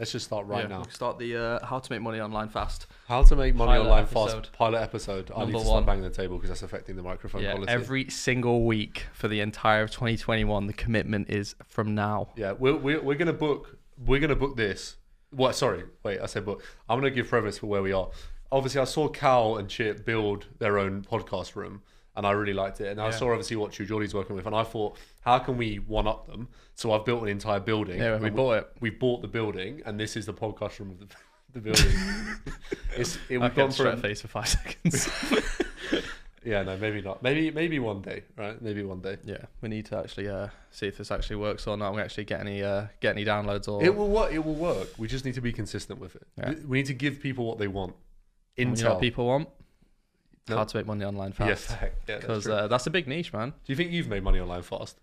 Let's just start right Yeah, now. we'll Start the uh, how to make money online fast. How to make money Pilot online episode. fast pilot episode. I need Number to start one. banging the table because that's affecting the microphone yeah, quality. every single week for the entire of 2021. The commitment is from now. Yeah, we're, we're, we're gonna book we're gonna book this. What? Sorry, wait. I said book. I'm gonna give preface for where we are. Obviously, I saw Cal and Chip build their own podcast room, and I really liked it. And I saw obviously what True Geordie's working with, and I thought, how can we one up them? So I've built an entire building. Yeah, we bought it. We bought the building, and this is the podcast room of the, the building. it's it, we've I gone for a- face for five seconds. yeah, no, maybe not. Maybe maybe one day, right? Maybe one day. yeah, we need to actually uh, see if this actually works or not. We actually get any uh, get any downloads or It will work. It will work. We just need to be consistent with it. Yeah. We need to give people what they want. you know Intel. what people want. How to make money online fast. Yeah, Because true. uh, that's a big niche, man. Do you think you've made money online fast?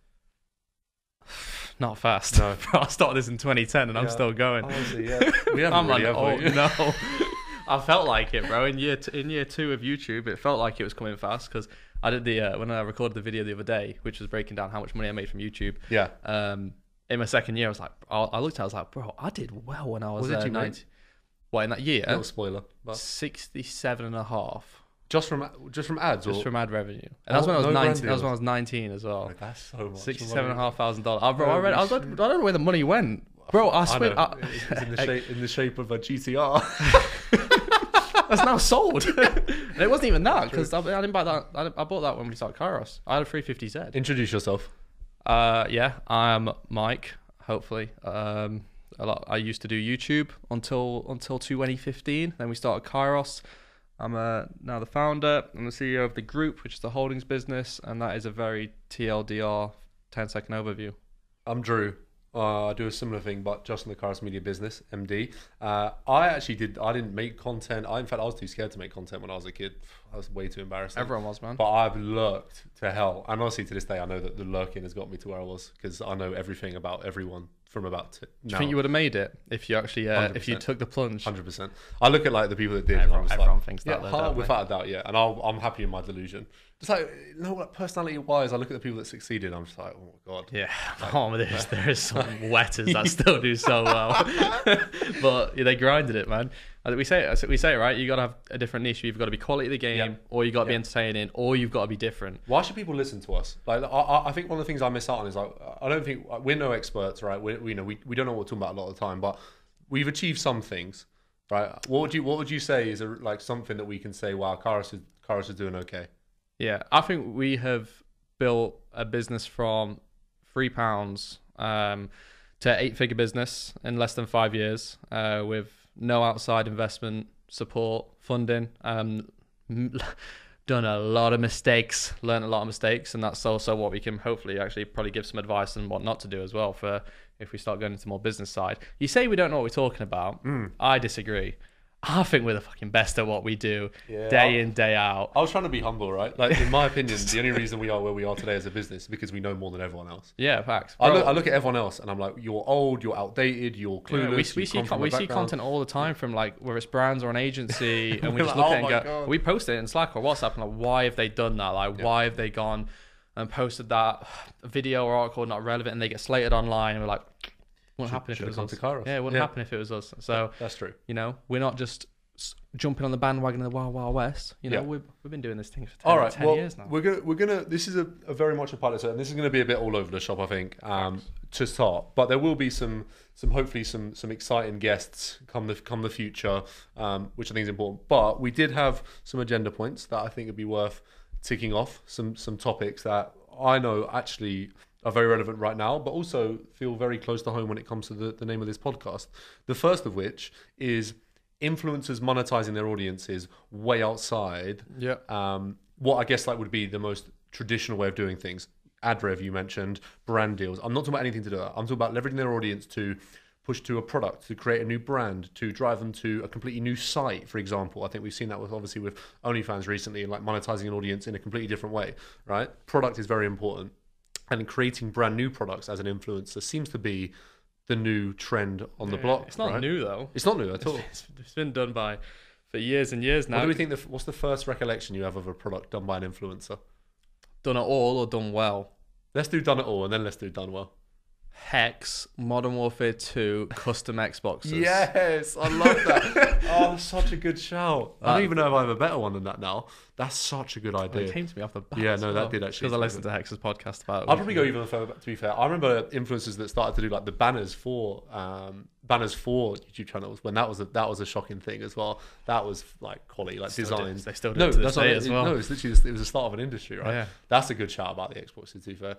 Not fast. No. Bro, I started this in 2010 and I'm Yeah. still going. Honestly, yeah. We haven't I'm really, an have we? no. I felt like it, bro. In year t- in year two of YouTube, it felt like it was coming fast because I did the uh, when I recorded the video the other day, which was breaking down how much money I made from YouTube. Yeah. Um, in my second year, I was like, I, I looked at, it, I was like, bro, I did well when I was What did uh, you make? 90. What in that year? Little spoiler. But 67 and a half just from just from ads just or from ad revenue, and Oh, when I was no 19. That was when I was 19 as well. Like, that's so much. Sixty-seven and a half thousand dollars. I, bro, I, read, I, was, I don't know where the money went, bro. I I swear. I, it's in the shape in the shape of a GTR. that's now sold. and it wasn't even that because I, I didn't buy that. I, I bought that when we started Kairos. I had a 350Z. Introduce yourself. Uh, yeah, I'm Mike. Hopefully, um, a lot. I used to do YouTube until until 2015. Then we started Kairos. I'm uh, now the founder. I'm the CEO of the group, which is the holdings business, and that is a very TLDR 10 second overview. I'm Drew. Uh, I do a similar thing, but just in the Kairos Media business, MD. Uh, I actually did. I didn't make content. I, in fact, I was too scared to make content when I was a kid. I was way too embarrassed. Everyone was, man. But I've lurked to hell, and honestly, to this day, I know that the lurking has got me to where I was because I know everything about everyone from about t- Do you think you would have made it if you actually uh, if you took the plunge? Hundred percent. I look at like the people that did, and Everyone, I was everyone like, thinks yeah, that, though, hard- without a doubt, yeah. And I'll, I'm happy in my delusion. Just like you know, what personality wise, I look at the people that succeeded. I'm just like, oh my god. Yeah, oh, there's there's some wetters that still do so well, but yeah, they grinded it, man. We say it, we say it right. You got to have a different niche. You've got to be quality of the game, Yeah. or you got to be entertaining, or you've got to be different. Why should people listen to us? Like, I- I, think one of the things I miss out on is like, I don't think we're no experts, right? We, we you know we, we don't know what we're talking about a lot of the time, but we've achieved some things, right? What would you what would you say is a, like something that we can say? Wow, Kairos is Kairos is doing okay. Yeah, I think we have built a business from three pounds um, to eight figure business in less than five years uh, with no outside investment support funding. Um, done a lot of mistakes, learned a lot of mistakes, and that's also what we can hopefully actually probably give some advice on what not to do as well for if we start going into more business side. You say we don't know what we're talking about. I disagree. I think we're the fucking best at what we do, Yeah, day in day out. I was trying to be humble, right? Like in my opinion, the only reason we are where we are today as a business is because we know more than everyone else. Yeah, facts. I look, I look at everyone else and I'm like, you're old, you're outdated, you're Yeah, clueless. we, we you see con- we see content all the time from like whether it's brands or an agency, and we just like, look "Oh at it and go, God." we post it in Slack or WhatsApp and like, why have they done that? Like, why have they gone and posted that video or article not relevant, and they get slated online, and we're like, wouldn't happen if it was us. Yeah, it wouldn't Yeah. happen if it was us. So That's true. you know, we're not just jumping on the bandwagon of the Wild Wild West. You know, Yeah. we've we've been doing this thing for 10, All right. 10 well, years now. we're gonna we're gonna. This is a, a very much a pilot and this is gonna be a bit all over the shop, I think, um, to start. But there will be some some hopefully some some exciting guests come the come the future, um, which I think is important. But we did have some agenda points that I think would be worth ticking off. Some some topics that I know actually are very relevant right now, but also feel very close to home when it comes to the, the name of this podcast. The first of which is influencers monetizing their audiences way outside yeah. um, what I guess like would be the most traditional way of doing things. Ad rev you mentioned, brand deals. I'm not talking about anything to do. that. I'm talking about leveraging their audience to push to a product, to create a new brand, to drive them to a completely new site. For example, I think we've seen that with obviously with OnlyFans recently, and like monetizing an audience in a completely different way. Right? Product is very important, and creating brand new products as an influencer seems to be the new trend on the block. It's not right? new though. It's not new at all. It's, it's been done by for years and years now. What do we think? The, what's the first recollection you have of a product done by an influencer? Done it all or done well? Let's do done it all, and then let's do done well. Hex, Modern Warfare 2, custom Xboxes. Yes, I love that. oh, that's such a good shout. I don't even know if I have a better one than that now. That's such a good It idea. came to me off the bat. Yeah, as no, that well, did actually Because I listened to Hex's podcast about it. I'll probably go even further. To be fair, I remember influencers that started to do like the banners for um, banners for YouTube channels when that was a, that was a shocking thing as well. That was like quality, like Still do- designs. they still do no, it to this day as well. No, it's literally just, it was the start of an industry, right? Yeah. That's a good shout about the Xbox. To be fair,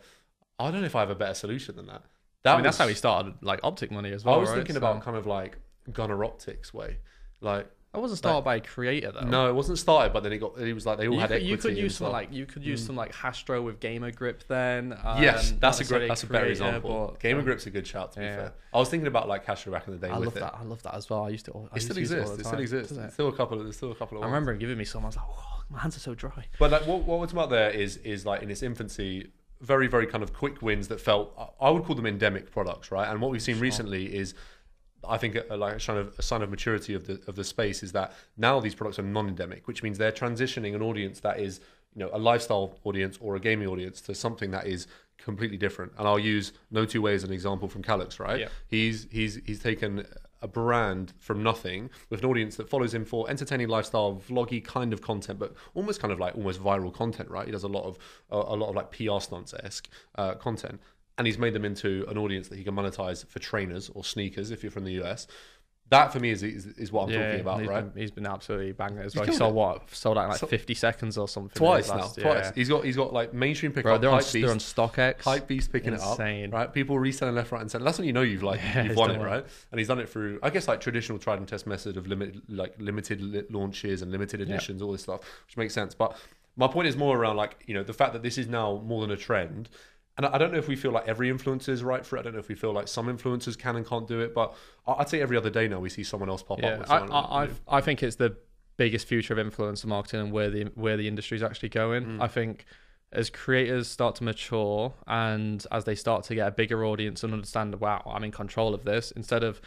I don't know if I have a better solution than that. That I mean, that's how he started, like Optic Money as well. I was right? thinking So- about kind of like Gunnar Optiks way, like. That wasn't started by a creator though. No, it wasn't started, but then it got. It was like they all you had could, equity. you could use some like you could use some like Hastro with Gamer Grip then. Um, yes, that's a great. That's a better example. but, Gamer um, Grip's a good shout. To be yeah. fair, I was thinking about like Castro back in the day. I love it. that. I love that as well. I used to. I It used still to use it exists. It still exists. It? Still a couple. Of, there's still a couple of. I ones. remember him giving me some. I was like, oh, my hands are so dry. But like what, what we're talking about there is is like in its infancy, very very kind of quick wins that felt I- would call them endemic products, right? And what we've seen recently is. I think a, like a sign of a sign of maturity of the of the space is that now these products are non-endemic, which means they're transitioning an audience that is you know a lifestyle audience or a gaming audience to something that is completely different. And I'll use No Two Way as an example from Callux, right? Yeah. He's he's he's taken a brand from nothing with an audience that follows him for entertaining lifestyle vloggy kind of content but almost kind of like almost viral content right? He does a lot of a, lot of like pr stunts esque uh, content and he's made them into an audience that he can monetize for trainers or sneakers if you're from the us that for me is is, is what i'm talking about he's right Been, he's been absolutely banging it as He's well. He sold it. what? Sold out in like So- 50 seconds or something. twice now twice he's got he's got like mainstream pickup Bro, they're on, hype they're on StockX. Hype Beast picking it Insane. up, right? People reselling left, right, and center. That's when you know you've like Yeah, you've won it, right? And he's done it through, I guess, like traditional tried and test method of limited, like limited li- launches and limited editions, all this stuff, which makes sense. But my point is more around like you know the fact that this is now more than a trend. And I don't know if we feel like every influencer is right for it. I don't know if we feel like some influencers can and can't do it. But I- I'd say every other day now we see someone else pop up. Yeah, With I, I. I, I think it's the biggest future of influencer marketing and where the where the industry is actually going. Mm. I think as creators start to mature and as they start to get a bigger audience and understand, wow, I'm in control of this, instead of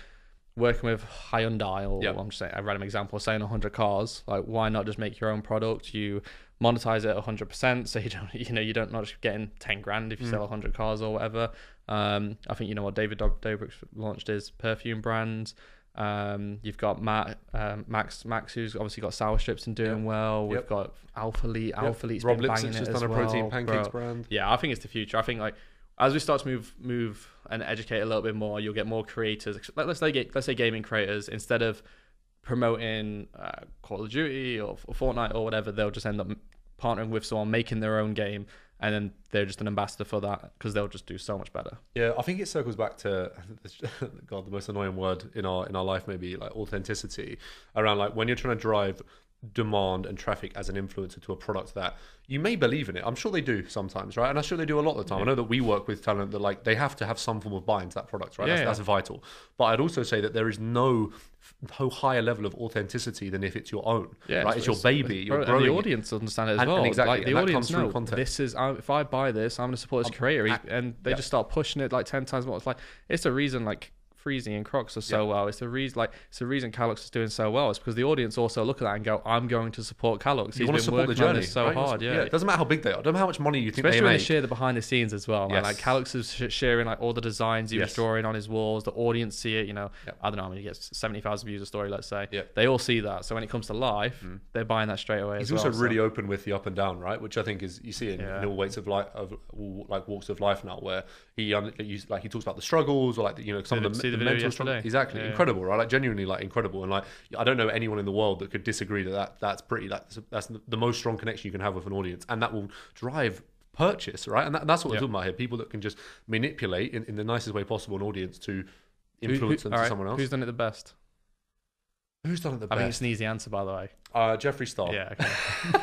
working with Hyundai or Yep. I'm just saying a random example, saying 100 cars, like why not just make your own product? You monetize it 100%, so you don't, you know, you don't not just getting 10 grand if you Mm. sell 100 cars or whatever. Um, I think you know what David Dob- Dobrik's launched his perfume brand. Um, you've got Matt, um, Max, Max, who's obviously got sour strips and doing Yep. well. We've Yep. got Alpha Elite. Alpha Elite's Rob been Lipsett banging has it as a protein pancakes bro. brand. Yeah, I think it's the future. I think like as we start to move move and educate a little bit more, you'll get more creators. Let's say let's say gaming creators instead of promoting uh, Call of Duty or, or Fortnite or whatever, they'll just end up partnering with someone making their own game, and then they're just an ambassador for that because they'll just do so much better. Yeah, I think it circles back to God, the most annoying word in our in our life, maybe like authenticity. Around like when you're trying to drive demand and traffic as an influencer to a product that you may believe in it. I'm sure they do sometimes, right? And I'm sure they do a lot of the time. I know that we work with talent that like they have to have some form of buy into that product, right? Yeah, that's, yeah. that's vital. But I'd also say that there is no no higher level of authenticity than if it's your own, Yeah, right? It's, your baby. You're growing and the audience understand it as And- well. and exactly, like the audience comes through know this is I, if I buy this, I'm going to support this Um, creator, He's- I- and they yeah. just start pushing it like ten times more. It's like it's a reason like Freezy and Crocs are so well. It's the reason like it's the reason Callux is doing so well. It's because the audience also look at that and go, I'm going to support Callux. You He's want been to support the journey so right? Hard, to- yeah. It doesn't matter how big they are. It doesn't matter how much money you think Especially they when make. they share the behind the scenes as well. Yes. Like Callux is sharing like all the designs he was drawing on his walls. The audience see it. You know, Yep. I don't know. I mean, he gets seventy thousand views a story. Let's say. Yep. They all see that. So when it comes to life, they're buying that straight away. He's as also well, so- really open with the up and down, right? Which I think is you see in, Yeah. in all weights of life, of all, like walks of life now, where he um, like he talks about the struggles or like the, you know some of the, the video yesterday? Exactly, Yeah, incredible, right? Like genuinely, like incredible, and like I don't know anyone in the world that could disagree that, that that's pretty that's that's the most strong connection you can have with an audience, and that will drive purchase, right? And that, that's what we're Yeah. talking about here. People that can just manipulate in, in the nicest way possible an audience to influence who- them to right, someone else. Who's done it the best? Who's done it the I think best? it's an easy answer, by the way. Uh, Jeffree Star. Yeah, okay.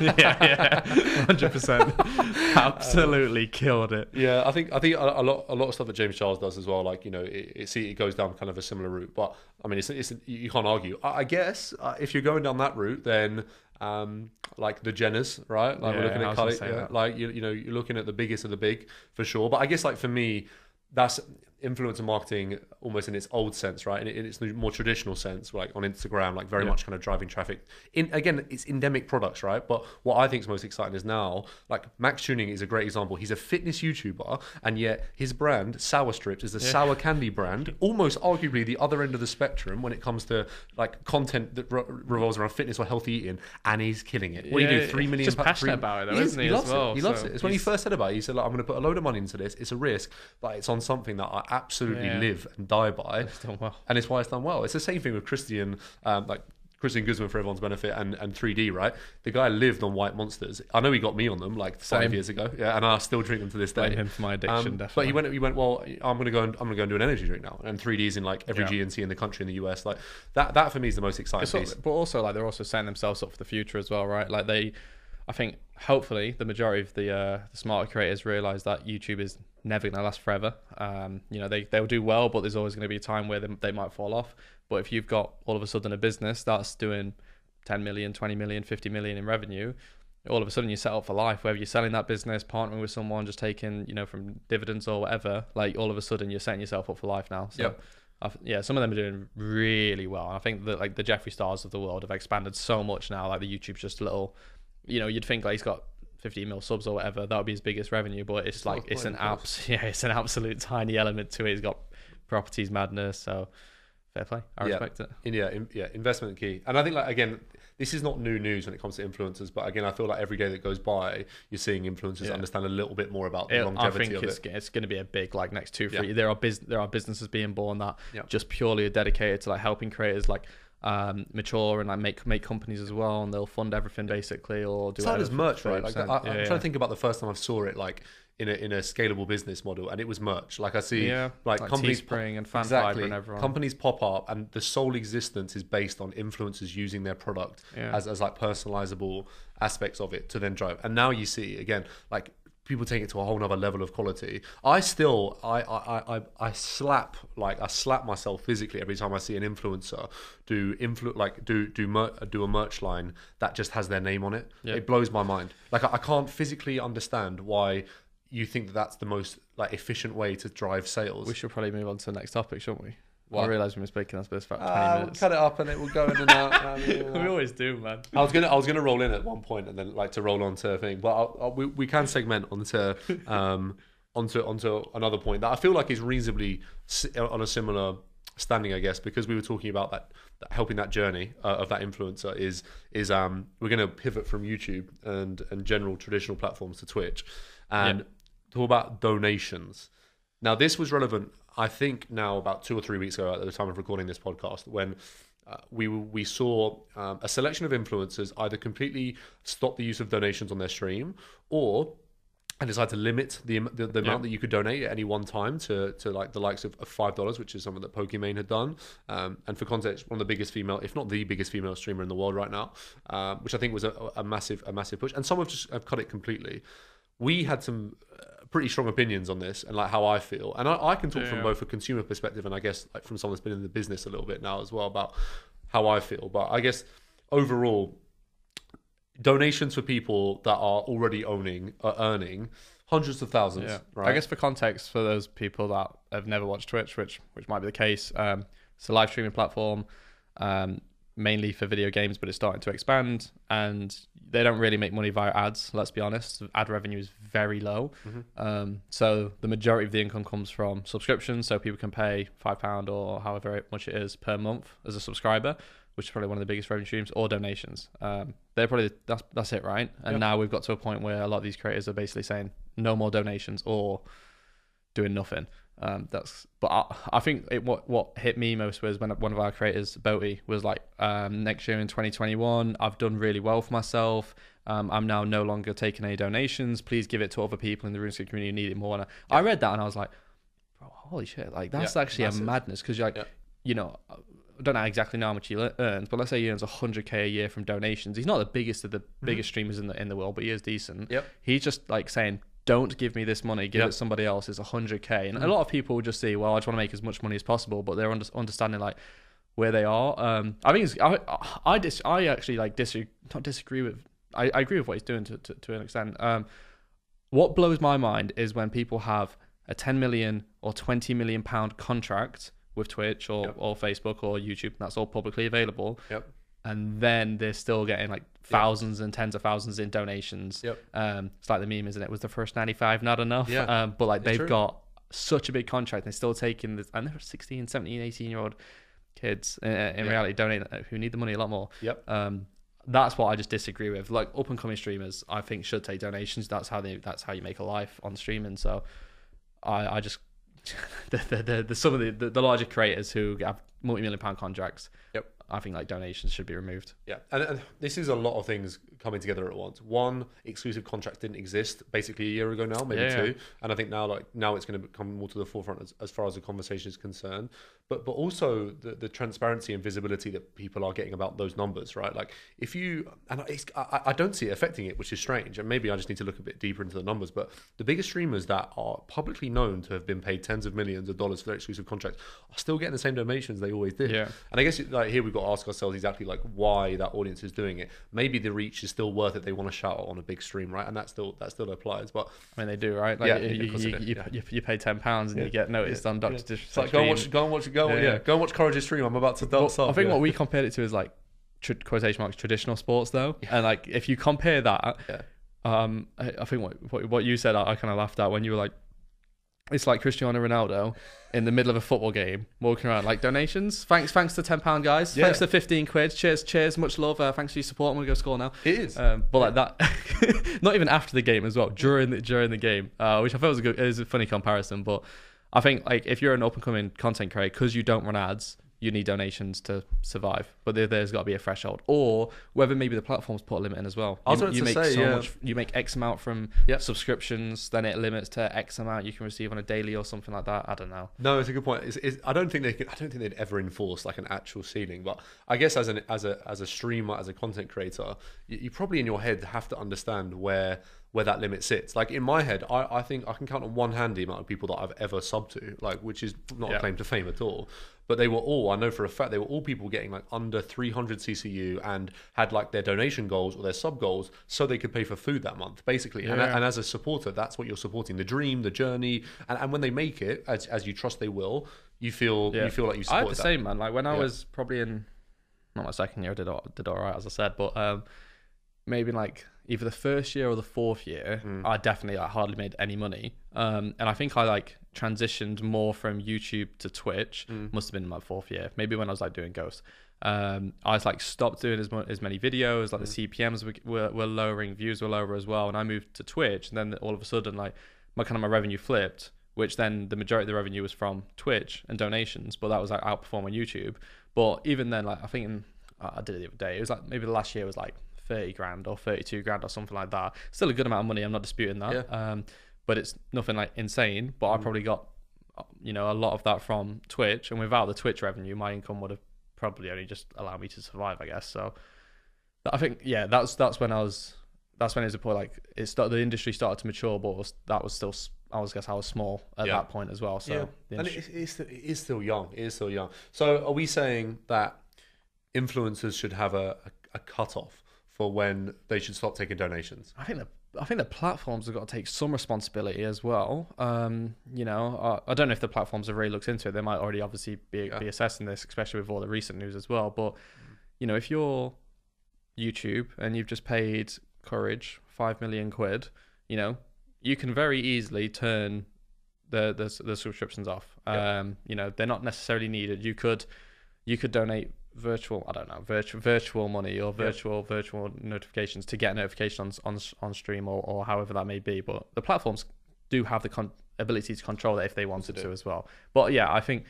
yeah, yeah, hundred percent. Absolutely killed it. Yeah, I think I think a, a lot a lot of stuff that James Charles does as well. Like you know, it, it see it goes down kind of a similar route. But I mean, it's, it's you can't argue. I, I guess uh, if you're going down that route, then um, like the Jenners, right? Like we're Yeah, looking I at Kylie, yeah, like you you know you're looking at the biggest of the big for sure. But I guess like for me, that's influencer marketing almost in its old sense, right? In, in its more traditional sense, like on Instagram, like very Yeah. much kind of driving traffic. In again, it's endemic products, right? But what I think is most exciting is now, like Max Tuning is a great example. He's a fitness YouTuber, and yet his brand, Sour Strips, is a sour candy brand, almost arguably the other end of the spectrum when it comes to like content that re- revolves around fitness or healthy eating, and he's killing it. What do you do? Three million. just pa- passionate three- about it though, He is. isn't he, He as loves well? it. He loves So it. It's when he first said about it. He said, like, "I'm going to put a load of money into this. It's a risk, but it's on something that I absolutely Yeah. live and die by." It's done well. and it's why it's done well. It's the same thing with Christian, um, like Christian Guzman for everyone's benefit, and, and 3D, right? The guy lived on White Monsters. I know he got me on them like five Same. years ago, yeah, and I still drink them to this day. Blame him for my addiction, Um, definitely. but he went, he went. Well, I'm gonna go and I'm gonna go and do an energy drink now. And 3D's in like every Yeah. GNC in the country in the US. Like that. That for me is the most exciting It's al- piece. but also like they're also setting themselves up for the future as well, right? Like they, I think hopefully the majority of the uh, the smarter creators realize that YouTube is never going to last forever. Um, you know they they'll do well, but there's always going to be a time where they, they might fall off. But if you've got all of a sudden a business that's doing 10 million, 20 million, 50 million in revenue, all of a sudden you're set up for life. Whether you're selling that business, partnering with someone, just taking you know from dividends or whatever, like all of a sudden you're setting yourself up for life now. So. Yep. I th- yeah, some of them are doing really well. And I think that like the Jeffree Stars of the world have expanded so much now. Like the YouTube's just a little, you know, you'd think like he's got 15 mil subs or whatever. That would be his biggest revenue, but it's, It's like it's an abs yeah, it's an absolute tiny element to it. He's got properties madness, so fair play. I Yeah. respect it. In, yeah, in, yeah, investment key. And I think like again, this is not new news when it comes to influencers, but again, I feel like every day that goes by, you're seeing influencers Yeah. understand a little bit more about the It- I think of it's, it. it's going to be a big like next two Yeah. three. There are bus- there are businesses being born that Yeah. just purely are dedicated to like helping creators like um, mature and like make make companies as well, and they'll fund everything basically or do It's hard as merch, right? Like, I, I'm Yeah, trying yeah. to think about the first time I saw it, like in a in a scalable business model, and it was merch. Like I see, Yeah, like, like companies Teespring and Fanfiber exactly, and everyone. companies pop up, and the sole existence is based on influencers using their product as as like personalizable aspects of it to then drive. And now you see again, like people take it to a whole nother level of quality. I still, I, I, I, I- I slap like I slap myself physically every time I see an influencer do influ like do do mer- do a merch line that just has their name on it. Yeah. It blows my mind. Like I, I can't physically understand why you think that that's the most like efficient way to drive sales. We should probably move on to the next topic, shouldn't we? I What? realised we were speaking on this for about 20 Ah, we'll minutes. cut it up and it will go in and out. we always do, man. I was gonna I was gonna roll in at one point and then like to roll on to a thing, but I'll, I'll, we we can segment onto um onto onto another point that I feel like is reasonably on a similar standing, I guess, because we were talking about that, that helping that journey uh, of that influencer is is um we're gonna pivot from YouTube and and general traditional platforms to Twitch and Yeah. talk about donations. Now, this was relevant, I think, now about two or three weeks ago at the time of recording this podcast, when uh, we we saw um, a selection of influencers either completely stop the use of donations on their stream, or and decide to limit the the, the amount Yeah. that you could donate at any one time to to like the likes of, of five dollars, which is something that Pokimane had done. Um, and for context, one of the biggest female, if not the biggest female streamer in the world right now, um, which I think was a, a massive a massive push. And some have just have cut it completely. We had some uh, pretty strong opinions on this and like how I feel, and I, I can talk from both a consumer perspective and I guess like from someone that's been in the business a little bit now as well about how I feel. But I guess overall, donations for people that are already owning are earning hundreds of thousands. Yeah. Right. I guess for context, for those people that have never watched Twitch, which which might be the case, um, it's a live streaming platform, um, mainly for video games, but it's starting to expand, and they don't really make money via ads. Let's be honest, ad revenue is very low. Um, so the majority of the income comes from subscriptions. So people can pay five pound or however much it is per month as a subscriber. Which is probably one of the biggest revenue streams, or donations. Um, they're probably that's that's it, right? And Yep. now we've got to a point where a lot of these creators are basically saying no more donations or doing nothing. Um, that's but I, I think it, what what hit me most was when one of our creators, Boaty, was like, um, next year in 2021, I've done really well for myself. Um, I'm now no longer taking any donations. Please give it to other people in the RuneScape community who need it more. And I, I read that and I was like, bro, holy shit! Like that's Yeah, actually massive. a madness because you're like, Yeah. you know. I don't know exactly how much he earns, but let's say he earns 100k a year from donations. He's not the biggest of the biggest streamers in the in the world, but he is decent. Mm-hmm. Yep. He's just like saying, "Don't give me this money. Give Yep. it to somebody else." It's 100k, Mm. and a lot of people just see, "Well, I just want to make as much money as possible," but they're under- understanding like where they are. Um, I think it's, I I dis- I actually like disagree not disagree with I, I agree with what he's doing to, to, to an extent. Um, what blows my mind is when people have a 10 million or 20 million pound contract with Twitch or, Yep. or Facebook or YouTube. That's all publicly available. Yep. And then they're still getting like thousands and tens of thousands in donations. Yep. Um, it's like the meme, isn't it? Was the first 95 not enough? Yeah. Um, but like It's they've true. got such a big contract. They're still taking this, and they're 16, 17, 18 year old kids uh, in Yeah. reality donate who need the money a lot more. Yep. Um, that's what I just disagree with. Like up and coming streamers, I think should take donations. That's how they. That's how you make a life on streaming. So, I I just the the, the, the some of the, the the larger creators who have multi million pound contracts. Yep. I think like donations should be removed. Yeah, and, and this is a lot of things coming together at once. One, exclusive contract didn't exist basically a year ago now, maybe Yeah, two, and I think now like now it's going to come more to the forefront as, as far as the conversation is concerned. But but also the, the transparency and visibility that people are getting about those numbers, right? Like if you and it's, I, I don't see it affecting it, which is strange, and maybe I just need to look a bit deeper into the numbers. But the biggest streamers that are publicly known to have been paid tens of millions of dollars for their exclusive contracts are still getting the same donations they always did. Yeah. And I guess like here we've got to ask ourselves exactly like why that audience is doing it. Maybe the reach is still worth it. They want to shout out on a big stream, right? And that still that still applies. But I mean, they do, right? Like Yeah, you, you, you, yeah. you, pay ten pounds and Yeah, you get noticed on Doctor yeah. Disrespect like go and watch, go and watch, go Yeah, yeah, go and watch Courage's stream. I'm about to Well, dance up. I think what we compared it to is like tr- quotation marks traditional sports though, and like if you compare that, Yeah. um, I, I think what, what what you said, I, I kind of laughed at when you were like, it's like Cristiano Ronaldo in the middle of a football game walking around like donations. Thanks, thanks to ten pound guys. Yeah. Thanks to fifteen quid. Cheers, cheers. Much love. Uh, thanks for your support. I'm gonna go score now. it is. Um, but like that, not even after the game as well, during the during the game, uh, which I thought was a good, it was a funny comparison. But I think like if you're an up and coming content creator, because you don't run ads, you need donations to survive. But there, there's got to be a threshold, or whether maybe the platforms put a limit in as well. I was you, you to make say, so yeah. much, you make X amount from Yeah. subscriptions, then it limits to X amount you can receive on a daily or something like that. I don't know. No, it's a good point. It's, it's, I don't think they could, I don't think they'd ever enforce like an actual ceiling. But I guess as an as a as a streamer, as a content creator, you, you probably in your head have to understand where where that limit sits. Like in my head, I, I think I can count on one hand the amount of people that I've ever subbed to, like which is not Yeah. a claim to fame at all. But they were all, I know for a fact, they were all people getting like under 300 CCU and had like their donation goals or their sub goals so they could pay for food that month, basically. And, Yeah. and as a supporter, that's what you're supporting the dream, the journey. And, and when they make it, as, as you trust they will, you feel you feel like you I had the that. same man. Like when I Yeah. was probably in not my second year, I did all, did all right as I said, but um, maybe like either the first year or the fourth year, Hmm. I definitely like hardly made any money. Um, and I think I like transitioned more from YouTube to Twitch. Hmm. Must have been my fourth year, maybe when I was like doing Ghost. Um, I was like stopped doing as, mo- as many videos. Like the CPMS were, were, were lowering, views were lower as well. And I moved to Twitch, and then all of a sudden, like my kind of my revenue flipped. Which then the majority of the revenue was from Twitch and donations, but that was like outperforming YouTube. But even then, like I think in, I did it the other day. It was like maybe the last year was like thirty grand or thirty-two grand or something like that. Still a good amount of money. I'm not disputing that. Um, but it's nothing like insane. But I probably got, uh, you know, a lot of that from Twitch, and without the Twitch revenue, my income would have probably only just allowed me to survive, I guess. So I think yeah, that's that's when I was. That's when it was a point like it started. The industry started to mature, but was, that was still. I was guess I was small at Yeah. that point as well. So yeah, and it's still, it is still young. It is still young. So, are we saying that influencers should have a, a, a cutoff for when they should stop taking donations? I think the I think the platforms have got to take some responsibility as well. Um, you know, I, I don't know if the platforms have really looked into it. They might already obviously be, Yeah. be assessing this, especially with all the recent news as well. But you know, if you're YouTube and you've just paid Courage five million quid, you know, you can very easily turn the the, the subscriptions off. Yeah. Um, you know, they're not necessarily needed. You could you could donate virtual I don't know virtual virtual money or virtual virtual notifications to get a notification on on on stream or, or however that may be. But the platforms do have the con- ability to control that if they wanted to as well. But yeah, I think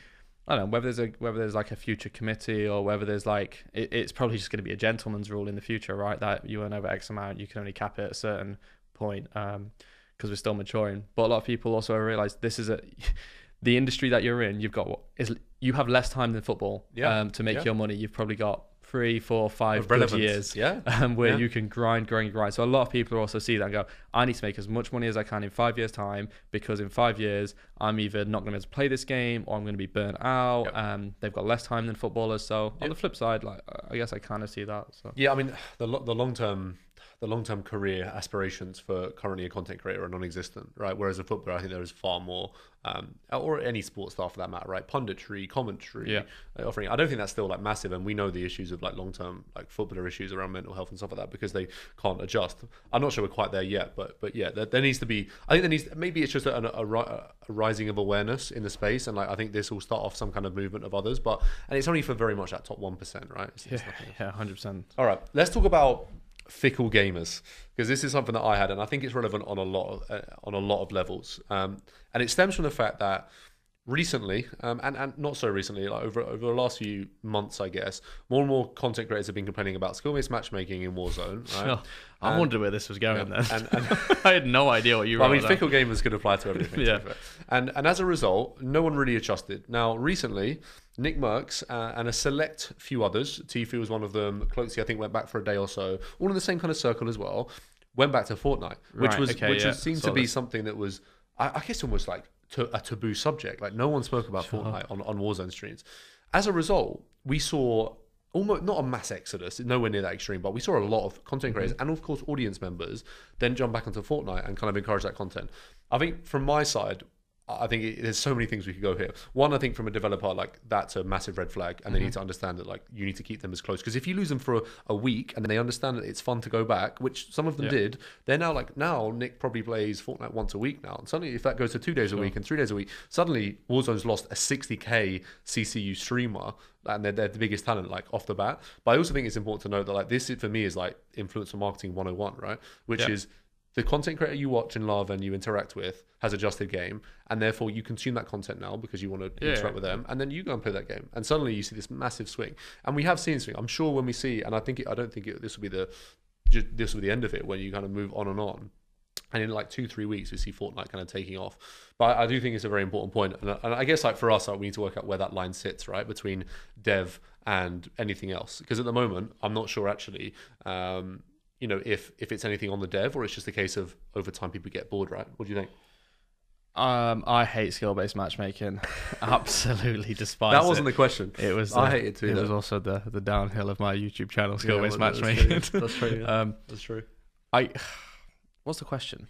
I don't know whether there's a whether there's like a future committee or whether there's like it, it's probably just going to be a gentleman's rule in the future, right? That you earn over X amount, you can only cap it at a certain point um, because we're still maturing. But a lot of people also realize this is a the industry that you're in. You've got what is you have less time than football Yeah. um, to make Yeah. your money. You've probably got three, four, five good years Yeah. um, where Yeah. you can grind, grind, grind. So a lot of people also see that and go, I need to make as much money as I can in five years' time because in five years I'm either not going to be able to play this game or I'm going to be burnt out. Yep. Um, they've got less time than footballers. So on the flip side, like I guess I kind of see that. So Yeah, I mean the lo- the long term the long term career aspirations for currently a content creator are non existent, right? Whereas a footballer, I think there is far more, um, or any sports star for that matter, right? Punditry, commentary, Yeah. uh, offering. I don't think that's still like massive, and we know the issues of like long term like footballer issues around mental health and stuff like that because they can't adjust. I'm not sure we're quite there yet, but but yeah, there, there needs to be. I think there needs maybe it's just a, a, a, rising of awareness in the space, and like I think this will start off some kind of movement of others, but and it's only for very much that top one percent, right? It's- Yeah, yeah, hundred percent. All right, let's talk about fickle gamers because this is something that I had, and I think it's relevant on a lot of uh, on a lot of levels. Um, and it stems from the fact that recently, um, and and not so recently, like over over the last few months, I guess, more and more content creators have been complaining about skill-based matchmaking in Warzone. Right? I And- wondered where this was going Yeah, then. and- and- I had no idea what you were. Well, I mean, fickle gamers could apply to everything. Yeah. fair. And and as a result, no one really adjusted. Now, recently, Nick Mercs uh, and a select few others, Tfue was one of them, Cloakzy I think went back for a day or so, all in the same kind of circle as well, went back to Fortnite, which Right, was okay, which yeah, was, seemed to be something that was, I, I guess, almost like to, a taboo subject. Like no one spoke about Sure. Fortnite on, on Warzone streams. As a result, we saw almost not a mass exodus, nowhere near that extreme, but we saw a lot of content creators Mm-hmm. and of course audience members then jump back onto Fortnite and kind of encourage that content. I think from my side, I think it, there's so many things we could go here. One, I think from a developer, like that's a massive red flag, and they Mm-hmm. need to understand that like you need to keep them as close because if you lose them for a, a week and then they understand that it's fun to go back, which some of them Yeah. did, they're now like now Nick probably plays Fortnite once a week now, and suddenly if that goes to two days a week and three days a week, suddenly Warzone's lost a 60k CCU streamer and they're, they're the biggest talent like off the bat. But I also think it's important to note that like this for me is like influencer marketing 101, right? Which Yeah. is the content creator you watch and love and you interact with has adjusted game, and therefore you consume that content now because you want to Yeah. interact with them, and then you go and play that game, and suddenly you see this massive swing. And we have seen swing. I'm sure when we see, and I think it, I don't think it, this will be the this will be the end of it when you kind of move on and on. And in like two, three weeks, we see Fortnite kind of taking off. But I do think it's a very important point. And I, and I guess like for us, like, we need to work out where that line sits, right, between dev and anything else. Because at the moment, I'm not sure actually, um, you know, if if it's anything on the dev or it's just a case of over time people get bored, right? What do you think? Um, I hate skill-based matchmaking. Absolutely despise that wasn't the question. It was. I uh, hate it too, It though. was also the the downhill of my YouTube channel, skill-based well, that's matchmaking. true. That's true. yeah. um, That's true. I. What's the question?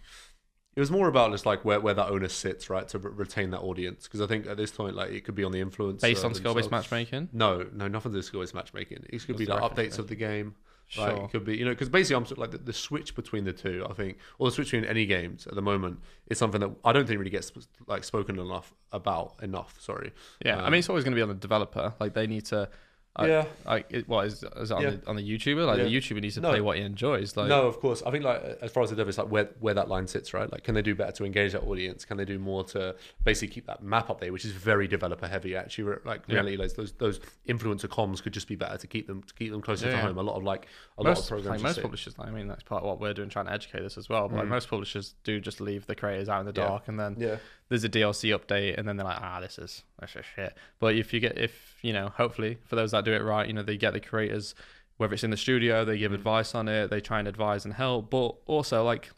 It was more about just like where, where that onus sits, right, to re- retain that audience. Because I think at this point, like it could be on the influence Based on skill-based matchmaking. No, no, nothing to do with skill-based matchmaking. It could be like the updates of the game. Sure. Like it could be, you know, because basically I'm sort of like the, the switch between the two. I think, or the switch between any games at the moment is something that I don't think really gets like spoken enough about enough. Sorry. Yeah, I Um, mean it's always going to be on the developer. Like they need to. I- yeah. Like, it, what is, is it on, the, on the YouTuber? Like Yeah. the YouTuber needs to No. play what he enjoys. Like, no, of course. I think like as far as the dev is like where where that line sits, right? Like, can they do better to engage that audience? Can they do more to basically keep that map up there, which is very developer heavy? Actually, like Yeah. like, those those influencer comms could just be better to keep them to keep them closer Yeah, to yeah. home. A lot of like a lot most, of programs. like most publishers, I mean, that's part of what we're doing, trying to educate this as well. But like Mm. most publishers do just leave the creators out in the Yeah. dark, and then yeah, there's a DLC update, and then they're like, ah, this is this is shit. But if you get, if you know, hopefully for those that do it right, you know, they get the creators, whether it's in the studio, they give Mm. advice on it, they try and advise and help. But also, like,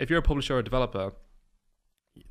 if you're a publisher or a developer.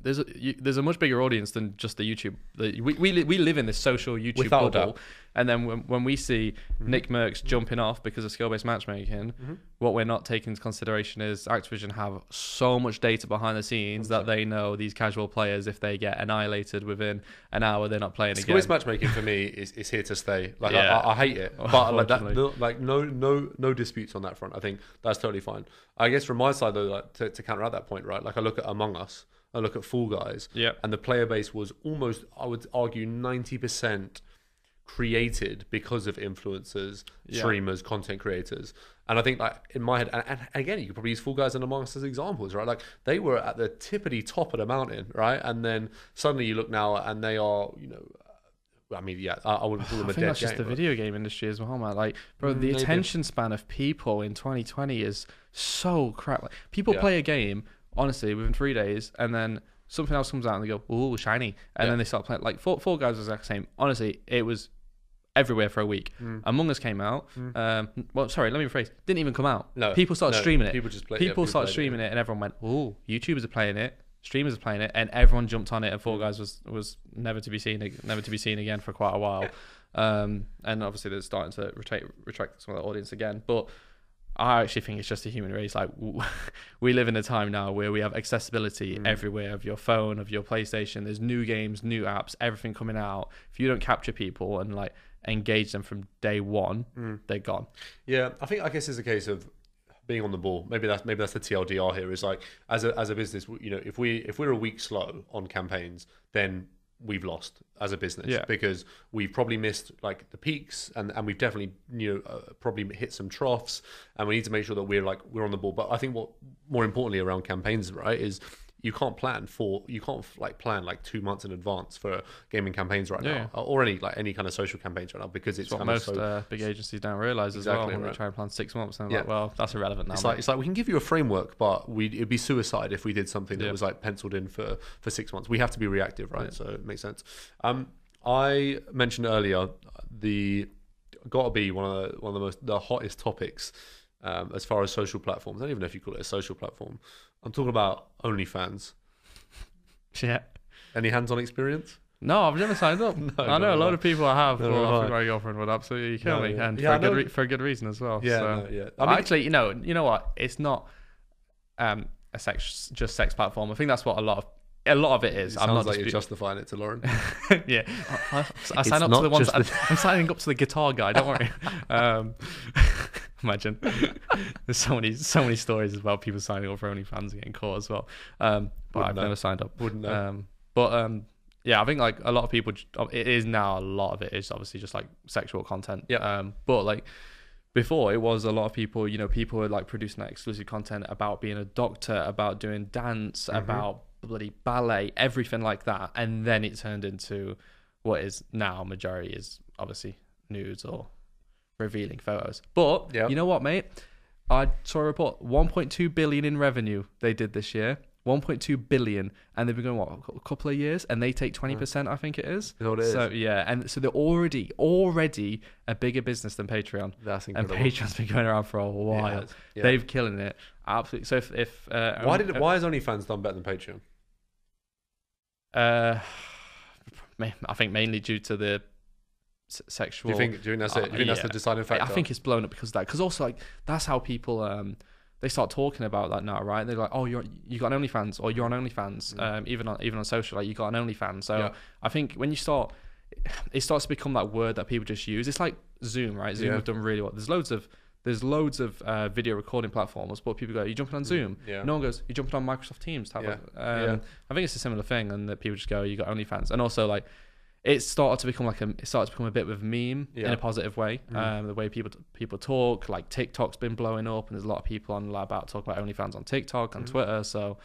There's a you, there's a much bigger audience than just the YouTube. The, we, we we live in this social YouTube Without bubble, and then when, when we see Mhm. Nick Mercs jumping off because of skill based matchmaking, Mhm. what we're not taking into consideration is Activision have so much data behind the scenes that they know these casual players, if they get annihilated within an hour, they're not playing again. Skill-based matchmaking for me is, is here to stay. Like Yeah. I, I, I hate it, but like that, no, like no, no, no disputes on that front. I think that's totally fine. I guess from my side though, like to, to counteract that point, right? Like I look at Among Us, I look at Fall Guys, yeah, and the player base was almost, I would argue, ninety percent created because of influencers, Yeah. streamers, content creators. And I think, like in my head, and, and again, you could probably use Fall Guys and Among Us as examples, right? Like they were at the tippity top of the mountain, right? And then suddenly you look now, and they are, you know, I mean, yeah, I, I wouldn't call them I a think dead that's just game, the but- video game industry as well, man. Like, bro, the maybe. attention span of people in 2020 is so crap. Like, people Yeah. play a game honestly within three days, and then something else comes out, and they go, "Ooh, shiny," and Yeah. then they start playing. Like, Fall, Fall Guys was the exact same. Honestly, it was everywhere for a week. Mm. Among Us came out. Mm. Um, well, sorry, let me rephrase. Didn't even come out. No, people started no, streaming it. People just play. yeah, people started streaming it, and everyone went, "Oh, YouTubers are playing it, streamers are playing it," and everyone jumped on it. And Fall Guys was was never to be seen, never to be seen again for quite a while. Um, and obviously they're starting to retract retract some of the audience again. But I actually think it's just a human race. Like we live in a time now where we have accessibility Mm. everywhere of your phone, of your PlayStation. There's new games, new apps, everything coming out. If you don't capture people and like engage them from day one, Mm. they're gone. Yeah, I think I guess it's a case of being on the ball. Maybe that's maybe that's the TLDR here. Is like as a as a business, you know, if we if we're a week slow on campaigns, then we've lost as a business Yeah. because we've probably missed like the peaks and and we've definitely you know uh, probably hit some troughs and we need to make sure that we're like we're on the ball. But I think what more importantly around campaigns, right, is you can't plan for you can't like plan like two months in advance for gaming campaigns right Yeah. now or any like any kind of social campaigns right now because it's It's what most so uh, big agencies don't realize as well Exactly, when right. they try and plan six months. And Yeah. like, well, that's irrelevant now. It's mate. like it's like we can give you a framework, but we it'd be suicide if we did something that Yeah. was like penciled in for for six months. We have to be reactive, right? So it makes sense. Um, I mentioned earlier the got to be one of the one of the most the hottest topics um, as far as social platforms. I don't even know if you call it a social platform. I'm talking about OnlyFans. yeah. Any hands-on experience? No, I've never signed up. No, I know no, a lot no. of people I have. No, well, I think my girlfriend would absolutely kill me, yeah. and Yeah, for a good re- for a good reason as well. Yeah, so. yeah. I mean, actually, you know, you know what? It's not um, a sex just sex platform. I think that's what a lot of a lot of it it is. sounds I'm not like you're justifying it to Lauren. yeah, I, I, I sign up to the ones. just I'm signing up to the guitar guy. Don't worry. Um, imagine there's so many so many stories about people signing up for OnlyFans and getting caught as well. Um, but Wouldn't I've know. never signed up. Wouldn't know. Um, but um, yeah, I think like a lot of people. oh, It is now a lot of it is obviously just like sexual content. Yeah. Um, but like before, it was a lot of people. You know, people were like producing that exclusive content about being a doctor, about doing dance, Mm-hmm. about bloody ballet, everything like that, and then it turned into what is now majority is obviously nudes or revealing photos. But Yep. you know what, mate? I saw a report 1.2 billion in revenue they did this year. 1.2 billion, and they've been going what a couple of years, and they take 20 percent. I think it is. Is it so yeah, and so they're already already a bigger business than Patreon, That's incredible. and. Patreon's been going around for a while. has, yeah. They've killing it absolutely. So if, if uh, why um, did why has OnlyFans done better than Patreon? uh, I think mainly due to the s- Do sexual. you think? Do you think that's it? Do you think that's yeah. the deciding factor? I think it's blown up because of that. Because also like that's how people um they start talking about that now, right? They're like, oh, you're you got an OnlyFans or you're on OnlyFans, Mm. um, even on even on social, like you got an OnlyFans. So Yeah. I think when you start, it starts to become that word that people just use. It's like Zoom, right? Zoom Yeah. have done really well. There's loads of there's loads of uh, video recording platforms, but people go, "You're jumping on Zoom? Yeah. No one goes, "You're jumping on Microsoft Teams? have Yeah. a-" Um, Yeah. I think it's a similar thing, and that people just go, you got OnlyFans, and also like. It started to become like a. It started to become a bit of a meme Yeah. in a positive way. Mm. Um, the way people people talk, like TikTok's been blowing up, and there's a lot of people on like, about talking about OnlyFans on TikTok and Mhm. Twitter. So,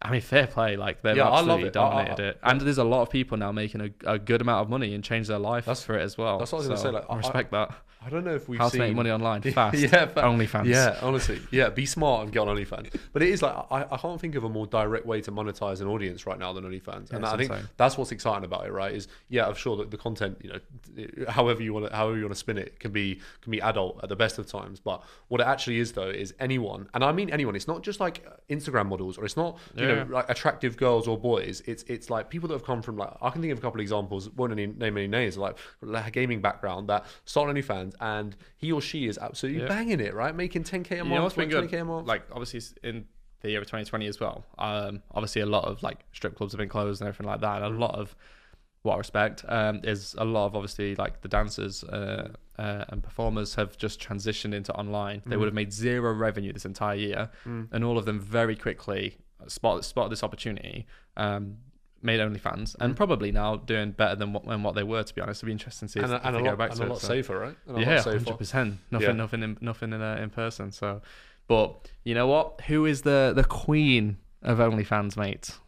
I mean, fair play. Like they've Yeah, absolutely it. I- I- dominated it, and there's a lot of people now making a, a good amount of money and change their life That's- for it as well. that's what I was gonna say, like, I I- respect that. I don't know if we've How seen to make money online fast. yeah, fa- OnlyFans. Yeah, honestly, yeah. Be smart and get on OnlyFans. But it is like I, I can't think of a more direct way to monetize an audience right now than OnlyFans, Yeah, and I think insane. that's what's exciting about it, right? Is yeah, I'm sure that the content, you know, however you want to, however you want to spin it, can be can be adult at the best of times. But what it actually is though is anyone, and I mean anyone. It's not just like Instagram models, or it's not you Yeah. know like attractive girls or boys. It's it's like people that have come from like I can think of a couple of examples. Won't any, name any names, like like a gaming background that start on And he or she is absolutely Yeah. banging it, right? Making 10k a You month, know what's been good? 20k a month. Like obviously in the year of 2020 as well. Um, obviously a lot of like strip clubs have been closed and everything like that. And a lot of what I respect um, is a lot of obviously like the dancers uh, uh, and performers have just transitioned into online. They Mhm. would have made zero revenue this entire year, Mm. and all of them very quickly spot spotted this opportunity. Um, Made OnlyFans and Mhm. probably now doing better than what, than what they were. To be honest, it'd be interesting to see and, if, and if they go lot, back and to a it, lot so. safer, right? And a Yeah, hundred percent. Nothing, Yeah. nothing, in, nothing in uh, in person. So, but you know what? Who is the the queen of OnlyFans, mate?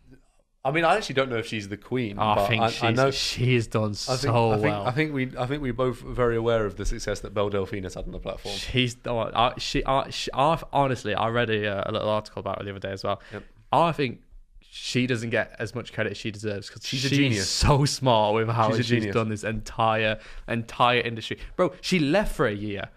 I mean, I actually don't know if she's the queen. Oh, but I think I, she's I know. she's done I so I think, well. I think we, I think we both are very aware of the success that Belle Delphine has had on the platform. She's done. I, she, I, she, I, honestly, I read a, a little article about her the other day as well. Yep. I think she doesn't get as much credit as she deserves because She's a genius. so smart with how She's she's, done this entire entire industry, bro. She left for a year.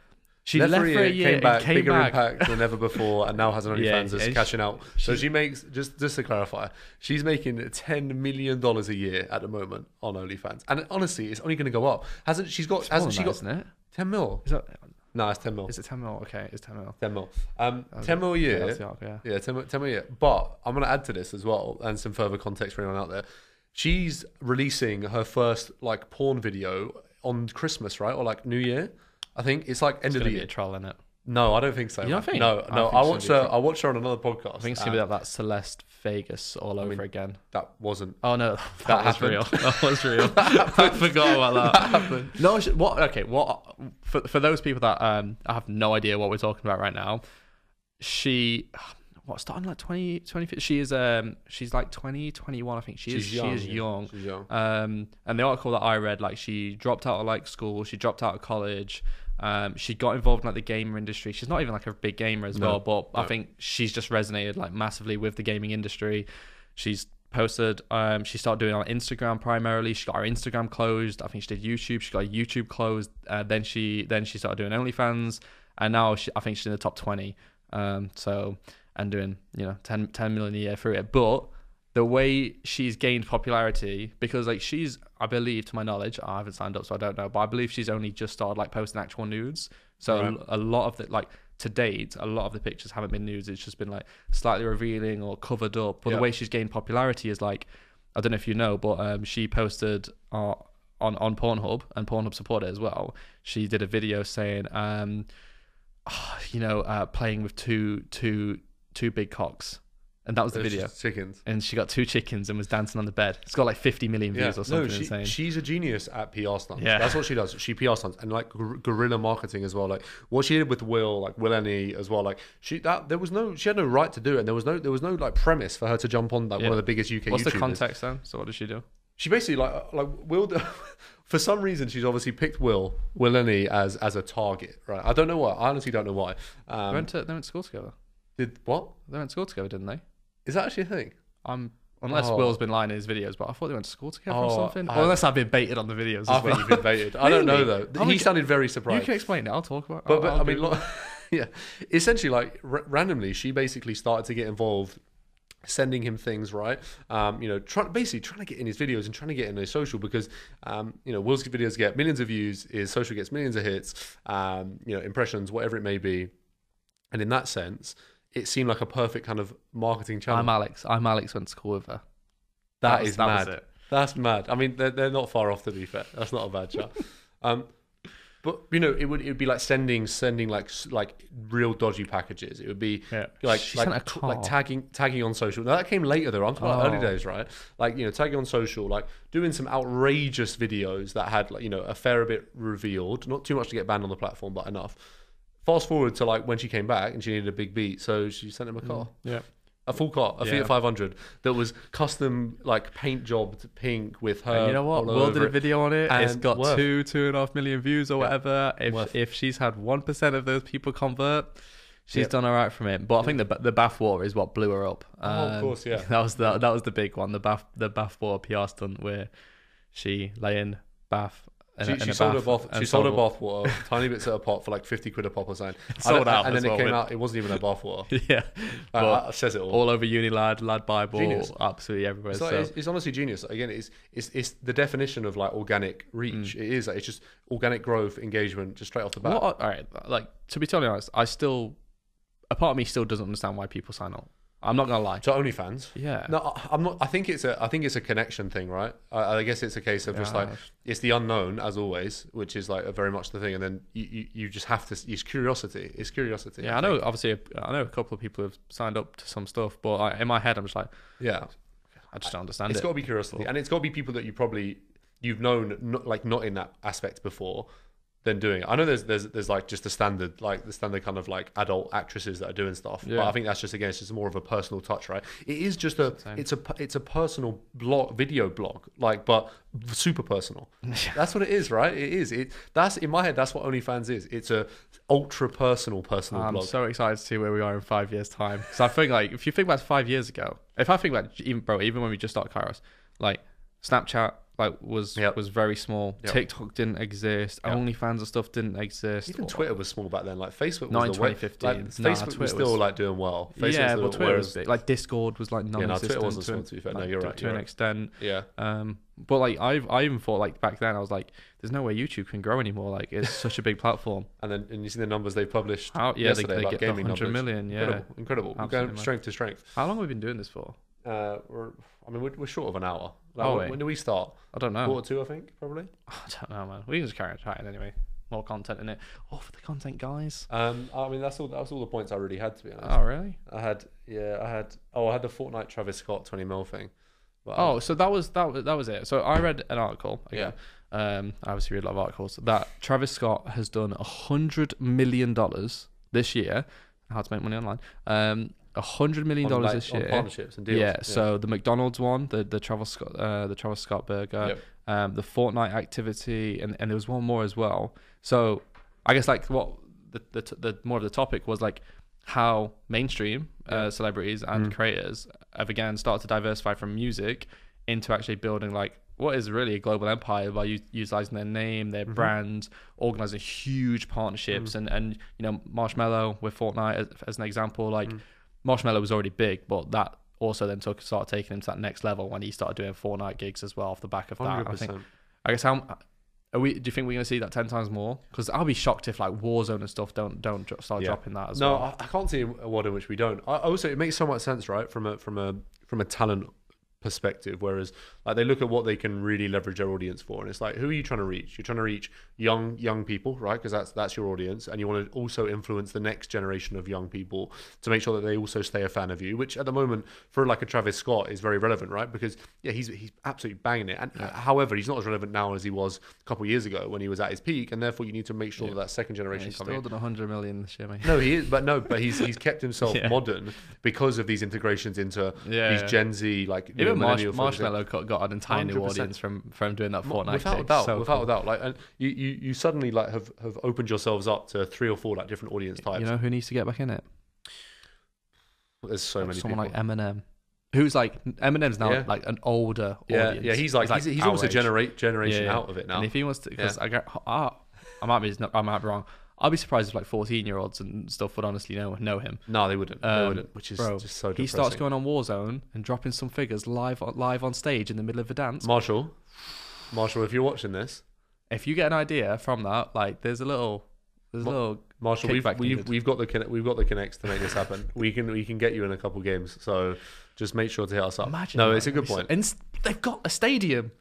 She Left left, for a for a year, year, came back, came bigger back. impact than ever before, and now has an Yeah, OnlyFans that's and cashing out. So she- she makes just just to clarify, she's making ten million dollars a year at the moment on OnlyFans, and honestly, it's only going to go up. Hasn't she's got? Hasn't she got it? ten mil? Is that, No, it's 10 mil. Is it 10 mil? Okay, it's 10 mil. 10 mil. Um, That 10 mil a year. that's the arc, yeah. Yeah, 10 mil, 10 mil a year. But I'm going to add to this as well and some further context for anyone out there. She's releasing her first like porn video on Christmas, right? Or like New Year. I think it's like end It's of gonna the be year. a troll in it. No, I don't think so. You don't think? No, I no. think I, watched her. I watched her on another podcast. I think it's gonna be like that Celeste Vegas all over mean, again. that wasn't. Oh no, that, was happened. real. That was real. I forgot about that. No, sh- what? Okay, what? For for those people that um, I have no idea what we're talking about right now. She, what? Starting like 20, 20 She is um, she's like 20, 21, I think she is. She's She is yeah. young. She's young. Um, and the article that I read, like she dropped out of like school, she dropped out of college. Um, she got involved in like the gamer industry. She's not even like a big gamer as No, well, but I think she's just resonated like massively with the gaming industry. She's posted. Um, she started doing on Instagram primarily. She got her Instagram closed. I think she did YouTube. She got her YouTube closed. Uh, then she then she started doing OnlyFans, and now she, I think she's in the top twenty. Um, so and doing you know 10, 10 million a year through it, but the way she's gained popularity because like she's I believe to my knowledge I haven't signed up so I don't know but I believe she's only just started like posting actual nudes. So Right. a lot of the like to date a lot of the pictures haven't been nudes. It's just been like slightly revealing or covered up. But Yeah. the way she's gained popularity is like I don't know if you know but um, she posted uh, on on Pornhub and Pornhub supported as well. She did a video saying um you know uh, playing with two two two big cocks and that was the video Chickens. and she got two chickens and was dancing on the bed. It's got like 50 million views or something no, she, insane. she's a genius at PR stunts. Yeah. that's what she does. She PR stunts and like guer- guerrilla marketing as well. Like what she did with Will, like WillNE as well. Like she that there was no she had no right to do it. And there was no there was no like premise for her to jump on like Yeah. one of the biggest UK. What's the context then? So what does she do? She basically like uh, like Will. For some reason, she's obviously picked Will WillNE as as a target, right? I don't know why. I honestly don't know why. they, Um, went to, they went to school together. did what? They went to school together, didn't they? Is that actually a thing? Um, unless Oh. Will's been lying in his videos, but I thought they went to school together or Oh, something. I- or unless I've been baited on the videos as I well. think you've been baited. I don't know Really? though. I'm he sounded very surprised. you surprised. can explain it. I'll talk about. But, I'll- but I'll I mean, Google lo- yeah, essentially, like r- randomly, she basically started to get involved, sending him things, right? Um, you know, try, basically trying to get in his videos and trying to get in his social because, um, you know, Will's videos get millions of views, his social gets millions of hits, um, you know, impressions, whatever it may be, and in that sense, it seemed like a perfect kind of marketing channel. I'm Alex. I'm Alex. Went to school with her. that was- is that was mad. it. That's mad. I mean, they're, they're not far off to be fair. That's not a bad shot. Um, but you know, it would it would be like sending sending like s- like real dodgy packages. It would be Yeah. like She like, sent a t- car. like tagging tagging on social. Now that came later though. I'm talking about early Oh. days, right? Like you know, tagging on social, like doing some outrageous videos that had like you know a fair bit revealed. Not too much to get banned on the platform, but enough. Fast forward to like when she came back and she needed a big beat, so she sent him a car, Yeah. a full car, a Yeah. Fiat 500 that was custom like paint jobbed pink with her. And you know what? all Will over did a it. video on it. It's And got worth. two, two and a half million views or whatever. Worth. If if she's had one percent of those people convert, she's Yep. done all right from it. But I think the the bathwater is what blew her up. Oh, of Um, course, yeah. That was the that was the big one. The bath the bathwater PR stunt where she lay in bath. In a- She, she sold her bath. She sold her bath water, tiny bits at a pot for like fifty quid a pop or something. Sold out and then it came with- out. It wasn't even a bath water. yeah, uh, but that says it all. all over uni, Lad lad Bible, Genius. absolutely everywhere. It's, like, so it's, it's honestly genius. Again, it's, it's it's the definition of like organic reach. Mm. It is. Like, it's just organic growth, engagement, just straight off the bat. What, all right, like to be totally honest, I still a part of me still doesn't understand why people sign up. I'm not gonna lie. To OnlyFans. Yeah. No, I- I'm not. I think it's a. I think it's a connection thing, right? I, I guess it's a case of just like it's the unknown as always, which is like a very much the thing, and then you, you, you just have to. It's curiosity. It's curiosity. Yeah, I know. Obviously, I know a couple of people have signed up to some stuff, but I, in my head, I'm just like, Yeah, I just don't understand it's it. got to be curiosity, and it's got to be people that you probably you've known not, like not in that aspect before. Then doing it. I know there's there's there's like just the standard like the standard kind of like adult actresses that are doing stuff. yeah. But I think that's just again it's just more of a personal touch, right? It is just a Same. it's a it's a personal blog video blog like but super personal. That's what it is, right? It is. It that's in my head. That's what OnlyFans is. It's a ultra personal personal I'm blog. so excited to see where we are in five years' time. So I think like if you think about five years ago, if I think about even bro, even when we just started Kairos, like Snapchat, like was Yep. was very small. Yep. TikTok didn't exist. Yep. OnlyFans and stuff didn't exist. Even Or- Twitter was small back then. Like Facebook Not was in the way, 2015. Like, Nah, Facebook Twitter was still was- like doing well. Facebook yeah, but Twitter was big. Like Discord was like non-existent. Yeah, Twitter wasn't to, small, to be fair. No, you're right, To you're an right. extent, Yeah. um, but like I've I even thought like back then I was like, there's no way YouTube can grow anymore. Like it's such a big platform. And then and you see the numbers they published How yeah, yesterday they about get gaming 100 numbers. million. Yeah. Incredible, incredible. We're going strength to strength. How long have we been doing this for? Uh, we're, I mean, we're, we're short of an hour. Like, Oh, when, when do we start? I don't know. Quarter two, I think, probably. I don't know, man. We can just carry on chatting anyway. More content in it. Oh, for the content, guys. Um, I mean, that's all. That's all the points I really had to be honest. Oh, really? I had, yeah, I had. Oh, I had the Fortnite Travis Scott twenty mil thing. But, Oh, so that was that was that was it. So I read an article again. Um, I obviously read a lot of articles that Travis Scott has done a hundred million dollars this year. How to make money online? Um, hundred million dollars like, this on year. partnerships and deals. Yeah, So the McDonald's one, the the Travis Scott, uh, the Travis Scott burger, Yep. um, the Fortnite activity, and and there was one more as well. So I guess like what the the, t- the more of the topic was like how mainstream Yeah. uh, celebrities and Mm. creators have again started to diversify from music into actually building like what is really a global empire by u- utilizing their name, their Mhm. brand, organizing huge partnerships, Mm. and and you know Marshmello with Fortnite as, as an example, like Mm. Marshmello was already big, but that also then took started taking him to that next level when he started doing Fortnite gigs as well off the back of that. I think. I guess how are we? Do you think we're gonna see that ten times more? Because I'll be shocked if like Warzone and stuff don't don't start Yeah. dropping that as No, well. I, I can't see a world in which we don't. I, also, it makes so much sense, right? From a from a from a talent perspective. Whereas, like they look at what they can really leverage their audience for, and it's like, who are you trying to reach? You're trying to reach young young people, right? Because that's that's your audience, and you want to also influence the next generation of young people to make sure that they also stay a fan of you. Which at the moment, for like a Travis Scott, is very relevant, right? Because yeah, he's he's absolutely banging it. And uh, however, he's not as relevant now as he was a couple of years ago when he was at his peak, and therefore you need to make sure Yeah. that that second Yeah, generation he's come still done hundred million this year, mate. No, he is, but no, but he's he's kept himself Yeah. modern because of these integrations into Yeah, these yeah. Gen Z like you know, Even Marsh- Marshmello got, got an entire new 100%. audience from from doing that Fortnite. without a gig. doubt, So without cool. a doubt. Like, and you, you you suddenly like have have opened yourselves up to three or four like different audience types. You know who needs to get back in it? There's so many Someone people. like Eminem, who's like Eminem's now Yeah. like an older yeah, audience. yeah, he's like he's, he's, almost a our generate generation Yeah, yeah. out of it now. And if he wants to, because I get, I, ah, I might be, I might be wrong. I'll be surprised if like 14 year olds and stuff would honestly know know him. no, they wouldn't. they Um, wouldn't. Which is bro, just so. Depressing. He starts going on Warzone and dropping some figures live on, live on stage in the middle of a dance. Marshall, Marshall, if you're watching this, If you get an idea from that, like there's a little, there's a little. Marshall, we've we've, needed. we've got the conne- we've got the connects to make this happen. we can we can get you in a couple games. So just make sure to hit us up. Imagine. no, that, it's a good point. And they've got a stadium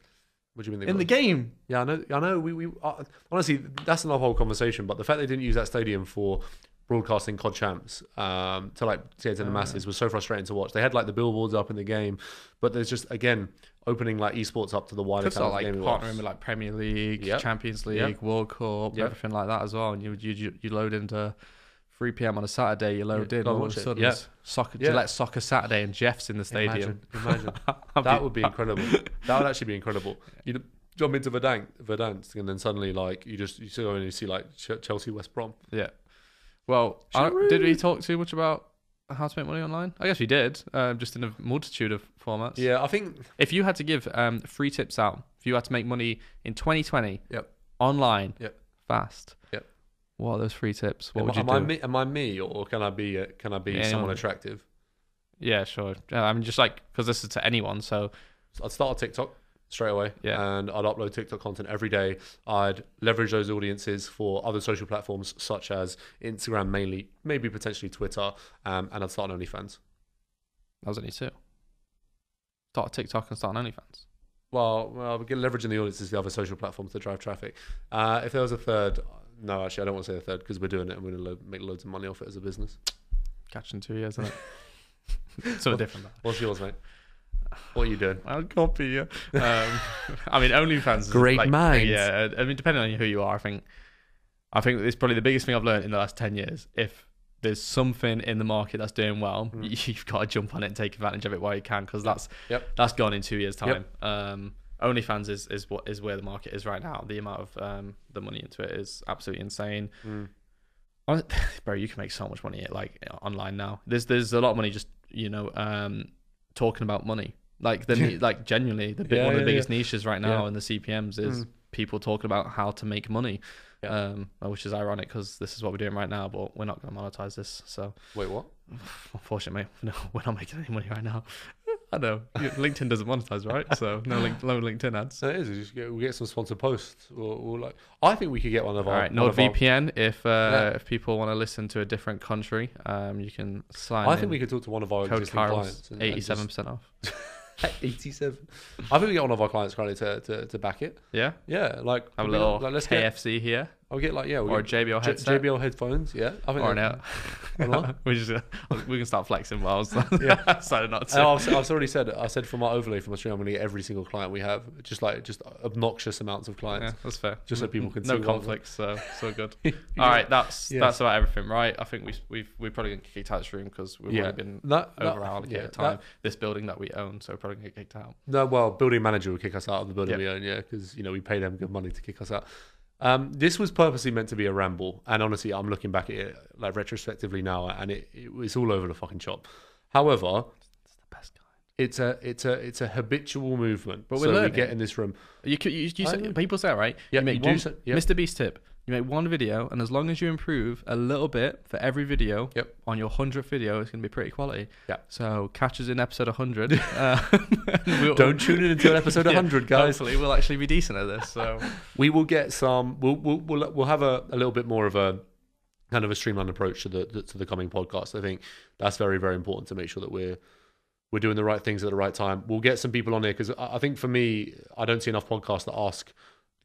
What do you mean? they in the game. Yeah, I know. I know. We, we uh, honestly, that's another whole conversation. But the fact they didn't use that stadium for broadcasting COD champs um, to like say to the Uh. masses was so frustrating to watch. They had like the billboards up in the game, but there's just again opening like esports up to the wider kind of like partnering with like Premier League, Yep. Champions League, Yep. World Cup, Yep. everything like that as well. And you you you, you load into 3 p.m. on a Saturday. You load Yeah, and all of a sudden. Yeah. Soccer, Yeah. Gillette Soccer Saturday, and Jeff's in the stadium. Imagine, imagine. That would be incredible. that would actually be incredible. You jump into Verdansk, Verdansk, and then suddenly like you just you see and you see like Ch- Chelsea West Brom. Yeah. Well, did we talk too much about how to make money online? I guess we did, um, just in a multitude of formats. Yeah, I think If you had to give um, free tips out, if you had to make money in 2020 Yep. online, Yep. fast, Yep. What are those free tips? What am, would you am do? I me, am I me or can I be uh, can I be someone attractive? Yeah, sure. Uh, I mean, just like because this is to anyone, so I'd start a TikTok straight away, Yeah. and I'd upload TikTok content every day. I'd leverage those audiences for other social platforms such as Instagram, mainly, maybe potentially Twitter, um, and I'd start an OnlyFans. that was only two. Start a TikTok and start an OnlyFans. Well, well, we're leveraging the audiences the other social platforms to drive traffic. Uh, if there was a third, no, actually, I don't want to say a third because we're doing it and we're going to lo- make loads of money off it as a business. Catch in two years, isn't it? so different. What's yours, mate? What are you doing? I'll copy you. Um, I mean, OnlyFans. Is Great like, minds. Yeah, I mean, depending on who you are, I think, I think it's probably the biggest thing I've learned in the last ten years. If there's something in the market that's doing well, Mm. you've got to jump on it and take advantage of it while you can, because that's Yep. that's gone in two years' time. Yep. Um, OnlyFans is is what is where the market is right now. The amount of um, the money into it is absolutely insane. Mm. Bro, you can make so much money like online now. There's there's a lot of money just you know um, talking about money. Like the like genuinely the big, Yeah, one of the yeah, biggest niches right now Yeah. in the CPMS is Mm. people talking about how to make money. Yeah. Um, which is ironic because this is what we're doing right now, but we're not going to monetize this. So Wait, what? unfortunately, no, we're not making any money right now. I know LinkedIn doesn't monetize, right? So no link, no LinkedIn ads. So it is. We just get, we'll get some sponsored posts. We'll, we'll like. I think we could get one of All our. right, of our- If uh, Yeah. if people want to listen to a different country, um, you can sign. I in. think we could talk to one of our code existing clients. and- and just- eighty-seven percent off. 87. I think we get one of our clients currently to, to, to back it. Yeah, Yeah, like have a little like, let's get. KFC here I'll get like yeah, we'll or a get JBL J- JBL headphones. Yeah, I think or that- an what? we just we can start flexing while I Yeah. decided not to. I've, I've already said I said from our overlay from Australia, I'm going to get every single client we have, just like just obnoxious amounts of clients. Yeah, that's fair. Just so people can no conflicts, so so good. Yeah. All right, that's that's about everything, right? I think we we've we're probably gonna get kicked out of this room because we've already been That, that- over our allocated time. that- this building that we own, so we're probably gonna get kicked out. No, well, building manager will kick us out of the building we own, yeah, because you know we pay them good money to kick us out. Um, this was purposely meant to be a ramble, and honestly, I'm looking back at it like retrospectively now, and it, it it's all over the fucking shop. However, It's the best guy. it's a it's a it's a habitual movement. But we're so we learning. get in this room. You could you, you say, people say right. Yeah, you make you do one, say- yep. Mr. Beast tip. You make one video, and as long as you improve a little bit for every video, Yep. on your hundredth video, it's gonna be pretty quality. Yeah. So catch us in episode 100. uh, we'll- Don't tune in until episode Yeah, 100, guys. Hopefully, we'll actually be decent at this. So We will get some. We'll we'll we'll, we'll have a, a little bit more of a kind of a streamlined approach to the, the to the coming podcast. I think that's very very important to make sure that we're we're doing the right things at the right time. We'll get some people on here because I I think for me, I don't see enough podcasts that ask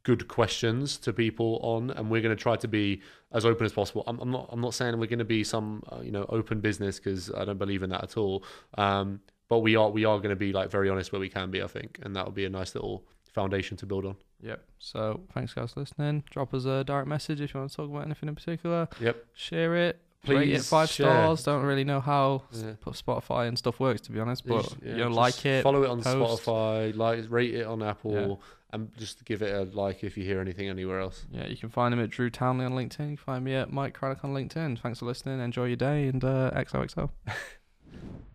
good questions to people on, and we're going to try to be as open as possible. I'm, I'm not I'm not saying we're going to be some uh, you know open business because I don't believe in that at all. Um, but we are we are going to be like very honest where we can be, I think, and that will be a nice little foundation to build on. Yep. So thanks guys for listening. Drop us a direct message if you want to talk about anything in particular. Yep. Share it. Rate it five share. stars. Don't really know how Yeah. Spotify and stuff works to be honest, but yeah, you know, like it. follow it on post. Spotify, like rate it on Apple, Yeah. and just give it a like if you hear anything anywhere else. Yeah, you can find him at Drew Townley on LinkedIn. You can find me at Mike Craddock on LinkedIn. Thanks for listening. Enjoy your day and uh, XOXO.